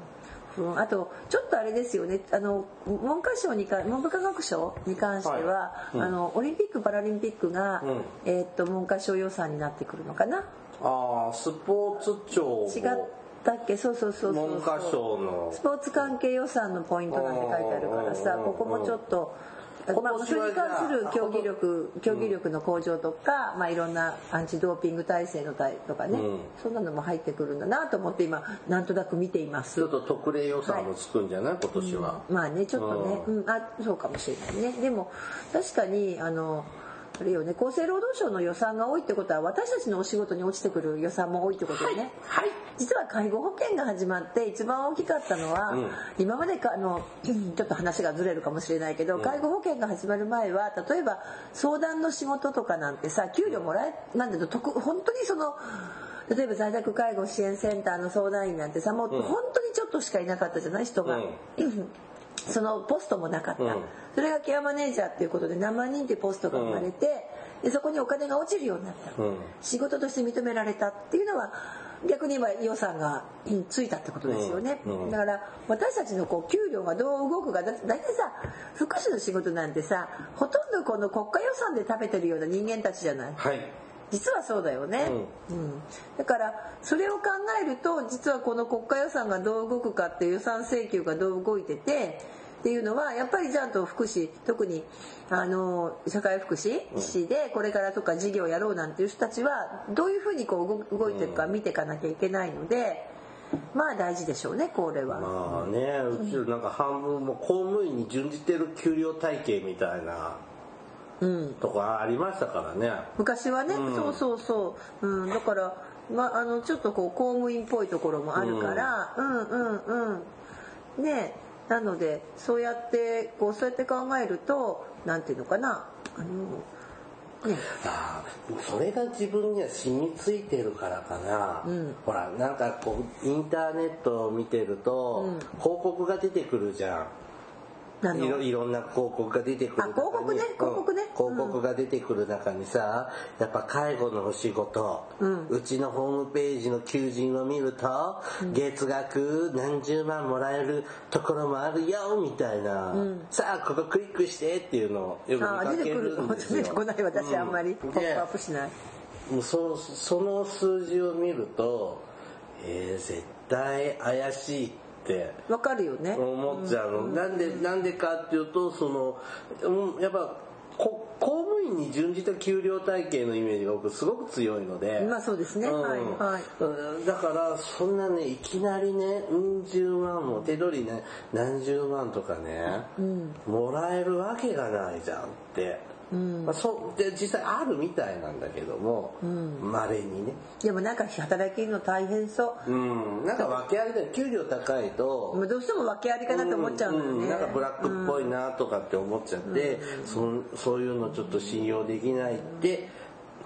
うん。あとちょっとあれですよね。あの文科省にか文部科学省に関しては、はい。うん。あのオリンピック・パラリンピックが、うん。えーっと文科省予算になってくるのかな？ああスポーツ庁違ったっけ？そうそうそうそう。文科省の。スポーツ関係予算のポイントなんて書いてあるからさうん。ここもちょっと。まあ、それに関する競技力競技力の向上とか、まあ、いろんなアンチドーピング体制の体とかね、うん。そんなのも入ってくるんだなと思って今なんとなく見ています。ちょっと特例予算もつくんじゃない、今年は、まあねちょっとね、うん、あそうかもしれないね。でも確かにあのあれよね厚生労働省の予算が多いってことは私たちのお仕事に落ちてくる予算も多いってことよね、はい。実は介護保険が始まって一番大きかったのは、うん。今までかあの ちょっと話がずれるかもしれないけど、介護保険が始まる前は例えば相談の仕事とかなんてさ給料もらえなんだと得本当にその例えば在宅介護支援センターの相談員なんてさもう本当にちょっとしかいなかったじゃない人が。そのポストもなかった、うん。それがケアマネージャーっていうことで何万人ってポストが生まれて、でそこにお金が落ちるようになった、うん。仕事として認められたっていうのは逆に今予算がうんついたってことですよね、うん。うん。だから私たちのこう給料がどう動くかだだいたいさ福祉の仕事なんてさほとんどこの国家予算で食べてるような人間たちじゃない。はい実はそうだよね、うん。だからそれを考えると実はこの国家予算がどう動くかっていう予算請求がどう動いててっていうのはやっぱりちゃんと福祉特にあの社会福祉士でこれからとか事業やろうなんていう人たちはどういうふうにこう動動いていくか見ていかなきゃいけないのでまあ大事でしょうねこれは。まあねうちなんか半分も公務員に準じてる給料体系みたいな。うんとこありましたからね。昔はね、うん。そうそうそう、うん、だから、まあ、あのちょっとこう公務員っぽいところもあるから、うん、うんうん。ね。なのでそうやってこうそうやって考えるとなんていうのかな。あのね。ああそれが自分には染みついてるからかな、うん。ほらなんかこうインターネットを見てると、うん。広告が出てくるじゃんいろいろんな広告が出てくる広告ね広告ね。うん。広告が出てくる中にさやっぱ介護のお仕事、うん。ちのホームページの求人を見ると、月額何十万もらえるところもあるよみたいな、さあここクリックしてっていうのをよく見あ出てくかけるるんですよ。出てこない私あんまり。うん。ポップアップしない、もうそその数字を見るとえー、絶対怪しい。って。わかるよね。思っちゃうの、なんでなんでかっていうとそのうんやっぱこ公務員に準じた給料体系のイメージが僕すごく強いので。まあそうですね、うん。はいはい。うん。だからそんなねいきなりねうん十万も手取りね何十万とかね、もらえるわけがないじゃんって、まあ、そうで実際あるみたいなんだけどもまれ、にね。でもなんか働きの大変そう。うん。なんか訳ありで給料高いと、どうしても訳ありかなと思っちゃうのよね、ん。なんかブラックっぽいなとかって思っちゃって、そんそういうのちょっと信用できないって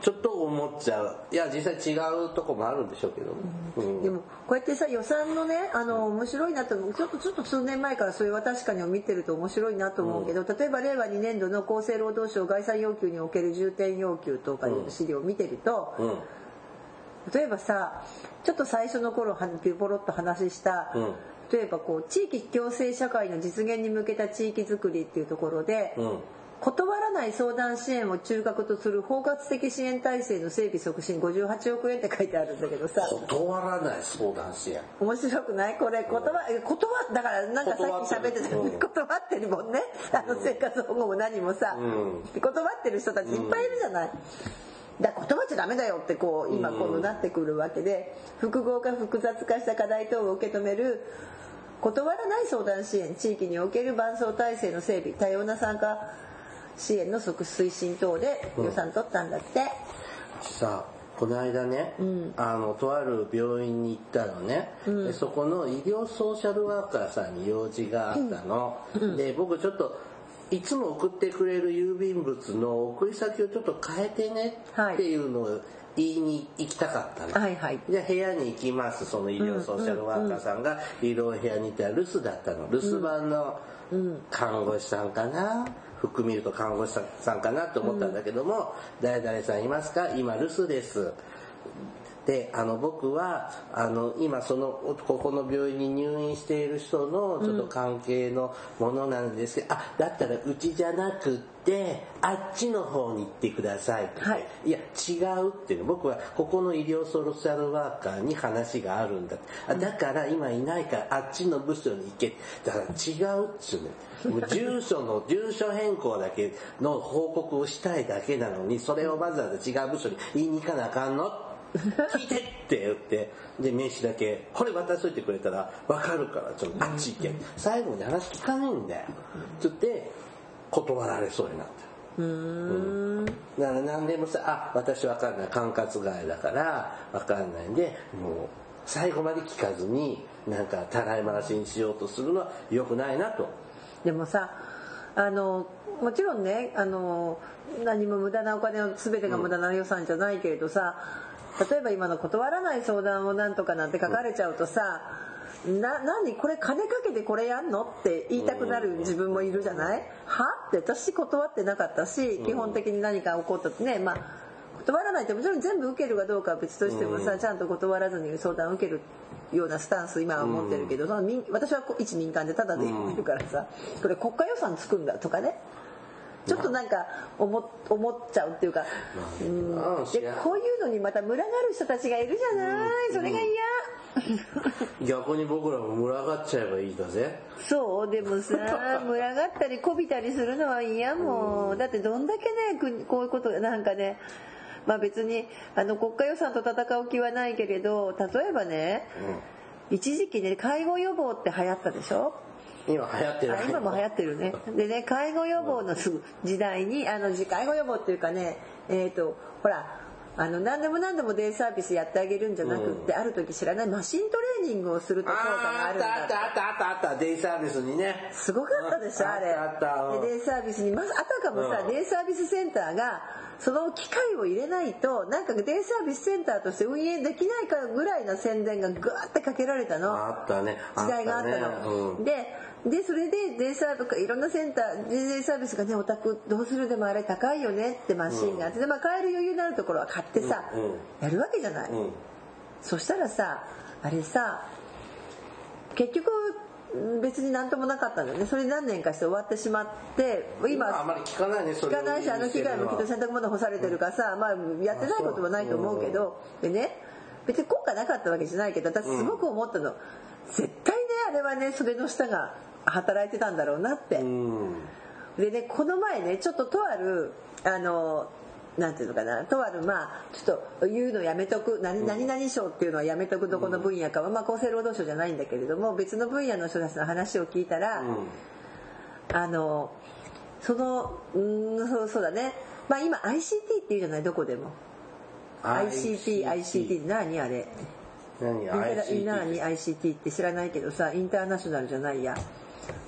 ちょっと思っちゃう。いや実際違うとこもあるんでしょうけど。も、うん。でもこうやってさ予算のねあの面白いなと思うちょっとちょっと数年前からそれは確かに見てると面白いなと思うけど、例えば令和2年度の厚生労働省概算要求における重点要求とかいう資料を見てると、うん。例えばさちょっと最初の頃はポロッと話した、うん。例えばこう地域共生社会の実現に向けた地域づくりっていうところで、うん断らない相談支援を中核とする包括的支援体制の整備促進58億円って書いてあるんだけどさ。断らない相談支援。面白くない？これ。言葉言葉？だからなんかさっき喋ってた。ように断断ってるもんね。あの生活保護も何もさ、うん。断ってる人たちいっぱいいるじゃない。だから断っちゃダメだよってこう今今度なってくるわけで。複合化複雑化した課題等を受け止める断らない相談支援地域における伴走体制の整備多様な参加支援の促推進等で予算取ったんだって、さこの間ね、あのとある病院に行ったのね、でそこの医療ソーシャルワーカーさんに用事があったの、で僕ちょっといつも送ってくれる郵便物の送り先をちょっと変えてね。っていうのを言いに行きたかったの、はいはい。じゃあ部屋に行きます。その医療ソーシャルワーカーさんが医療部屋にいたら留守だったの。留守番の看護師さんかな服見ると看護師さんかなと思ったんだけども「誰々さんいますか？今留守です」であの僕はあの今そのここの病院に入院している人のちょっと関係のものなんですけど、あだったらうちじゃなくってあっちの方に行ってくださいって、はい。いや違うっていう。の僕はここの医療ソーシャルワーカーに話があるんだ。あだから今いないからあっちの部署に行け。だから違うっつうのもう住所の住所変更だけの報告をしたいだけなのにそれをわざわざ違う部署に言いに行かなあかんの。聞いてって言ってで名刺だけこれ渡しといてくれたら分かるからちょっとあっち行け。最後まで話聞かないんだよ。つって断られそうになった。うーん。だから何でもさあ私分かんない管轄外だから分かんないんでもう最後まで聞かずになんかたらい回しにしようとするのは良くないなと。でもさあのもちろんねあの何も無駄なお金を全てが無駄な予算じゃないけれどさ、例えば今の断らない相談をなんとかなんて書かれちゃうとさ、な何これ金かけてこれやんのって言いたくなる自分もいるじゃない？は？って私断ってなかったし基本的に何か起こったってねまあ断らない。ってもちろん全部受けるかどうかは別としてもさ、ちゃんと断らずに相談を受けるようなスタンス今は持ってるけど、その民私は一民間でタダで言ってるからさ、これ国家予算つくんだとかね。ちょっとなんか思思っちゃうっていうか、うん。うんでこういうのにまた群がる人たちがいるじゃない、それが嫌。逆に僕らも群がっちゃえばいいだぜ。そうでもさ 群がったりこびたりするのは嫌もんだってどんだけね国こういうことなんかねまあ別にあの国家予算と戦う気はないけれど例えばね、一時期ね介護予防って流行ったでしょ？今流行ってるあ今も流行ってるね。でね介護予防の時代にあの介護予防っていうかねえっ、とほらあの何でも何でもデイサービスやってあげるんじゃなくって、ある時知らないマシントレーニングをすると効果があるんだって。たあったあったあったあったデイサービスにね。すごかったでしょあれ。あったデイサービスにまずあたかもさ、うん。デイサービスセンターがその機械を入れないとなんかデイサービスセンターとして運営できないかぐらいの宣伝がグワってかけられたの。あったね。時代があったの。ねうん。ででそれでデイサービスいろんなセンターデイサービスがねお宅どうするでもあれ高いよねってマシンがあって、でまあ買える余裕のあるところは買ってさ、うんうん。やるわけじゃない、うんそしたらさあれさ結局うん別になんともなかったんだよね。それ何年かして終わってしまって今あんまり聞かないね聞かないしあの機械もきっと洗濯物干されてるからさ、まあ、やってないことはないと思うけどでね別に効果なかったわけじゃないけど私すごく思ったの、絶対ねあれはね袖の下が働いてたんだろうなって。うん。でねこの前ねちょっととあるあのなんていうのかな。とあるまあちょっと言うのやめとく。何何々賞っていうのはやめとくどこの分野かは、まあ、厚生労働省じゃないんだけれども別の分野の人たちの話を聞いたら、あのそのうんそうそうだね。まあ今 ICT っていうじゃない？どこでも。ICT ICT 何あれ？何？ICT 何？ICT って知らないけどさインターナショナルじゃないや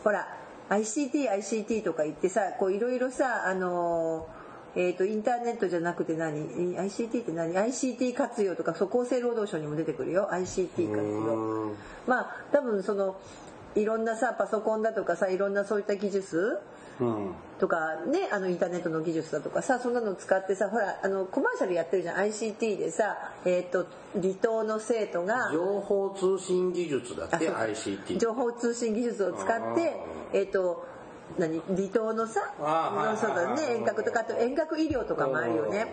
ほら ICT ICT とか言ってさこういろいろさあのーえー、とインターネットじゃなくて何？え ICT って何？ICT 活用とかそう厚生労働省にも出てくるよ。ICT 活用うん。まあ多分そのいろんなさパソコンだとかさいろんなそういった技術うんとかねあのインターネットの技術だとかさそんなの使ってさほらあのコマーシャルやってるじゃん。ICT でさえっ、と離島の生徒が情報通信技術だって ICT 情報通信技術を使ってえっ、と何離島のさあーはいそうだね遠隔とかあと遠隔医療とかもあるよね。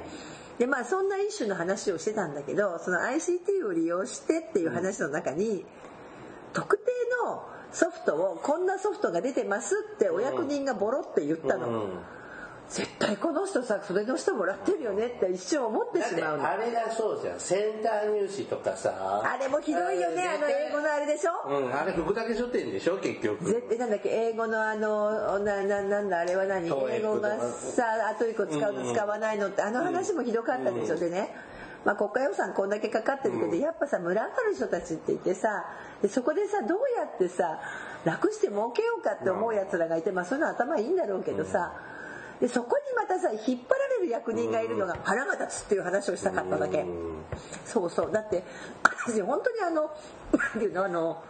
でまあそんな一種の話をしてたんだけどその ICT を利用してっていう話の中に、特定のソフトをこんなソフトが出てますってお役人がボロって言ったの、うん。絶対この人さそれの人もらってるよねって一瞬思ってしまうの。あれがそうじゃん。センター入試とかさ。あれもひどいよねあの英語のあれでしょ？うん。あれ福武書店でしょ結局。絶対なんだっけ？英語のあのなななんだあれは何？英語がさあと一個使うの使わないのってあの話もひどかったでしょ。でね。まあ、国家予算こんだけかかってるけど、やっぱさ村がある人たちっていてさでそこでさどうやってさ楽して儲けようかって思うやつらがいて、まあ、そういうの頭いいんだろうけどさ、でそこにまたさ引っ張られる役人がいるのが腹が立つっていう話をしたかっただけ、そうそう。だって私本当にあの何ていうのあの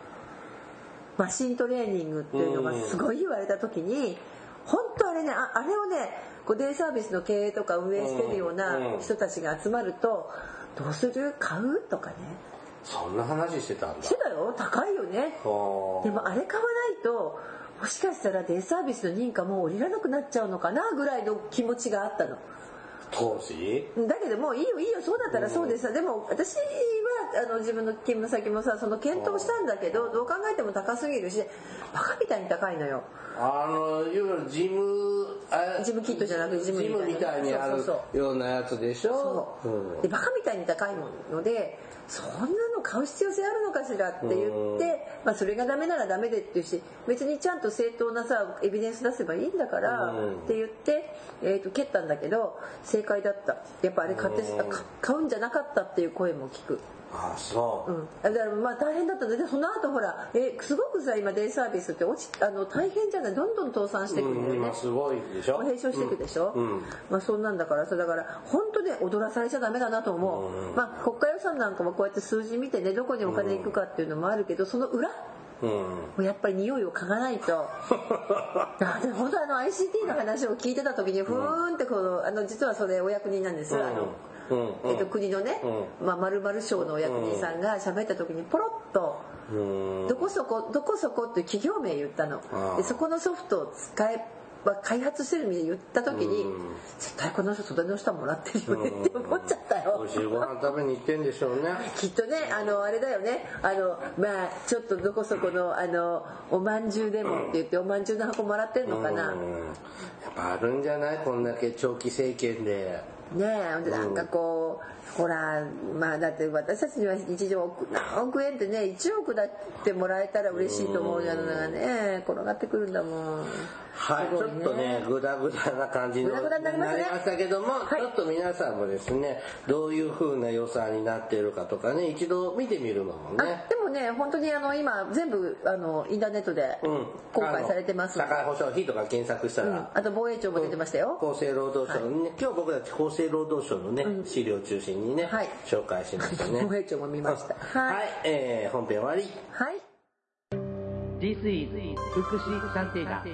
マシントレーニングっていうのがすごい言われた時に本当あれねああれをねこうデイサービスの経営とか運営してるような人たちが集まると「どうする？買う?」とかね。そんな話してたんだ。してたよ高いよね。はでもあれ買わないともしかしたらデイサービスの認可もう降りらなくなっちゃうのかなぐらいの気持ちがあったの。当時？だけどもういいよいいよそうだったらそうでさ、でも私はあの自分の勤務先もさその検討したんだけどどう考えても高すぎるしバカみたいに高いのよ。あのいわゆるジムあジムキットじゃなくてジムみたいにあるようなやつでしょ？そう、うん。でバカみたいに高いのでそんなの買う必要性あるのかしらって言って、まあ、それがダメならダメでっていうし別にちゃんと正当なさエビデンス出せばいいんだからうん。って言って、えー、と蹴ったんだけど正解だった。やっぱあれ買って買うんじゃなかったっていう声も聞く。あそう。う、ん、だからまあ大変だったでその後ほらえすごくさ今デイサービスって落ちあの大変じゃない？どんどん倒産してくるんだよね。うん今、すごいでしょ？閉所していくでしょ、うん。うん。まあそんなんだからさだから本当ね踊らされちゃダメだなと思う、うん。まあ国家予算なんかもこうやって数字見てねどこにお金行くかっていうのもあるけどその裏うん。やっぱり匂いを嗅がないと。あで本当あの ICT の話を聞いてた時にふーんってこのあの実はそれお役人なんです、あのうんえっと、国のね、うまあ、〇〇省のお役人さんが喋った時にポロッとうん。どこそこどこそこって企業名言ったの。でそこのソフトを使えば開発してる意味で言った時にうん。絶対この人袖の下もらってるよねって思っちゃったよ。美味しいご飯食べに行ってんでしょうね。きっとねあのあれだよね。あのまあちょっとどこそこのあのおまんじゅうでもって言っておまんじゅうの箱もらってんのかな。うん。やっぱあるんじゃない？こんだけ長期政権でねえなんかこう、ほらまあだって私たちには一条億何億円ってね1億だってもらえたら嬉しいと思うようなのがね転がってくるんだもん。はい、ちょっとね、グダグダな感じになりましたけども、はい。ちょっと皆さんもですね、どういう風な予算になっているかとかね、一度見てみるのもね。あ。でもね本当にあの今全部あのインターネットでうん。公開されてます、あの社会保障費とか検索したうん。ら、あと防衛庁も出てましたよ、厚生労働省今日僕たち厚生労働省のね、資料中心にね、はい。紹介しましたね。防衛庁も見ました。はい、はいえー本編終わり。はい。This is 福祉探偵団。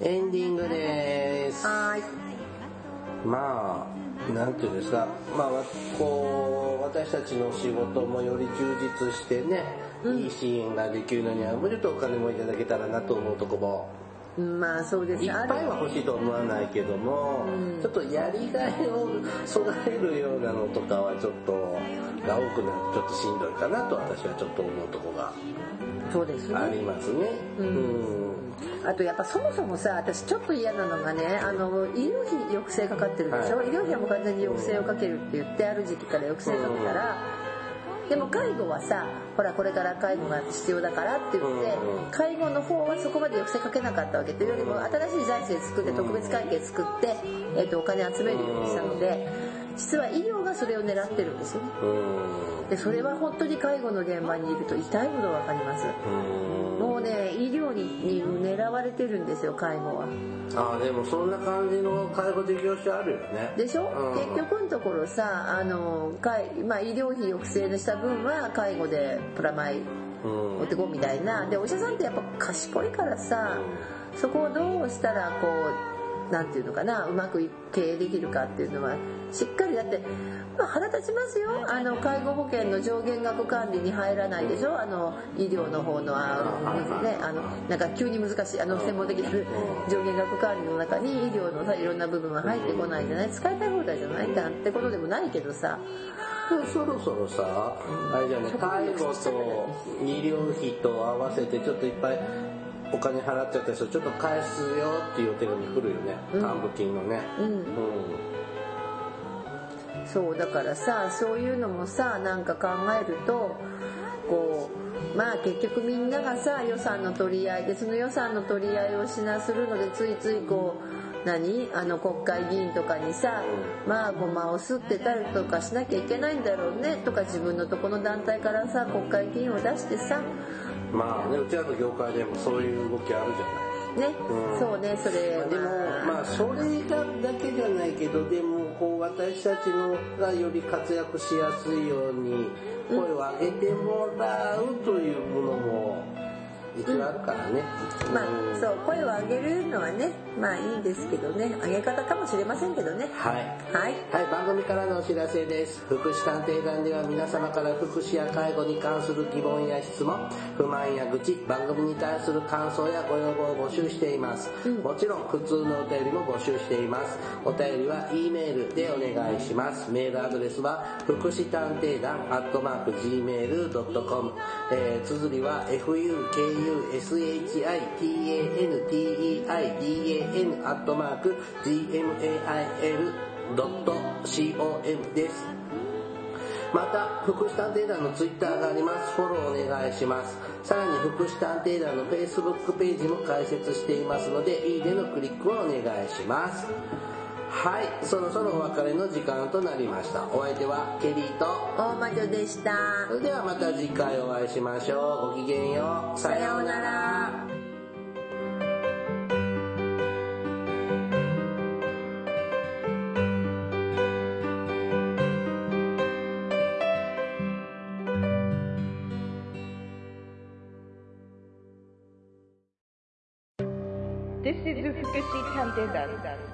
エンディングです。はーい。まあなんていうんですかまあわこう私たちの仕事もより充実してね、いいシーンができるのにはもうちょっとお金もいただけたらなと思うとこもうんまあそうですいっぱいは欲しいと思わないけども、うんちょっとやりがいを育てるようなのとかはちょっとが多くなるとちょっとしんどいかなと私はちょっと思うとこがそうですねありますね。うんうんあとやっぱそもそもさ私ちょっと嫌なのがねあの医療費抑制かかってるでしょ、はい。医療費はもう完全に抑制をかけるって言ってある時期から抑制かけたら、でも介護はさほらこれから介護が必要だからって言って、介護の方はそこまで抑制かけなかったわけ。というよりも新しい財政作って特別会計作って、えー、とお金集めるようにしたので実は医療がそれを狙ってるんですよ。ねうん。でそれは本当に介護の現場にいると痛いほどわかります。うん。もうね医療にに狙われてるんですよ介護は。あでもそんな感じの介護事業所あるよね。でしょ、うん。結局のところさあの介、まあ、医療費抑制にした分は介護でプラマイうん。持ってこうみたいな。でお医者さんってやっぱ賢いからさ、そこをどうしたらこうなんていうのかなうまく経営できるかっていうのはしっかりだって、まあ、腹立ちますよ。あの介護保険の上限額管理に入らないでしょ。あの医療の方のあの、ね、あのなんか急に難しいあの専門的な上限額管理の中に医療のさいろんな部分が入ってこないじゃない？使いたい放題じゃないなんてことでもないけどさ。そろそろさあれじゃね介護と医療費と合わせてちょっといっぱいお金払っちゃった人ちょっと返すよっていうお手紙来るよね。うん。還付金のね。うん。うん。そうだからさそういうのもさなんか考えるとこうまあ結局みんながさ予算の取り合いでその予算の取り合いをしなするのでついついこう何？あの国会議員とかにさまあごまを吸ってたりとかしなきゃいけないんだろうねとか自分のとこの団体からさ国会議員を出してさまあねうちらの業界でもそういう動きあるじゃない。ね、うん。そうねそれ。でも。まあそれがだけじゃないけどでもこう私たちのがより活躍しやすいように声を上げてもらうというものも一応あるからね、まあうんそう声を上げるのはねまあいいんですけどね上げ方かもしれませんけどねはいはいはい、番組からのお知らせです。福祉探偵団では皆様から福祉や介護に関する疑問や質問、不満や愚痴、番組に対する感想やご要望を募集しています。もちろん普通のお便りも募集しています。お便りは E メールでお願いします。メールアドレスは福祉探偵団アットマーク Gmail.com、えー、綴りは ushitanteidan アットマーク gmail.com です。また、福祉探偵団のツイッターがあります。フォローお願いします。さらに、福祉探偵団の Facebook ページも開設していますので、いいねのクリックをお願いします。はい、そろそろお別れの時間となりました。お相手はケリーと、大魔女でしたそれではまた次回お会いしましょう。ごきげんよう。さようなら This is Fukushi Tantedan. Hi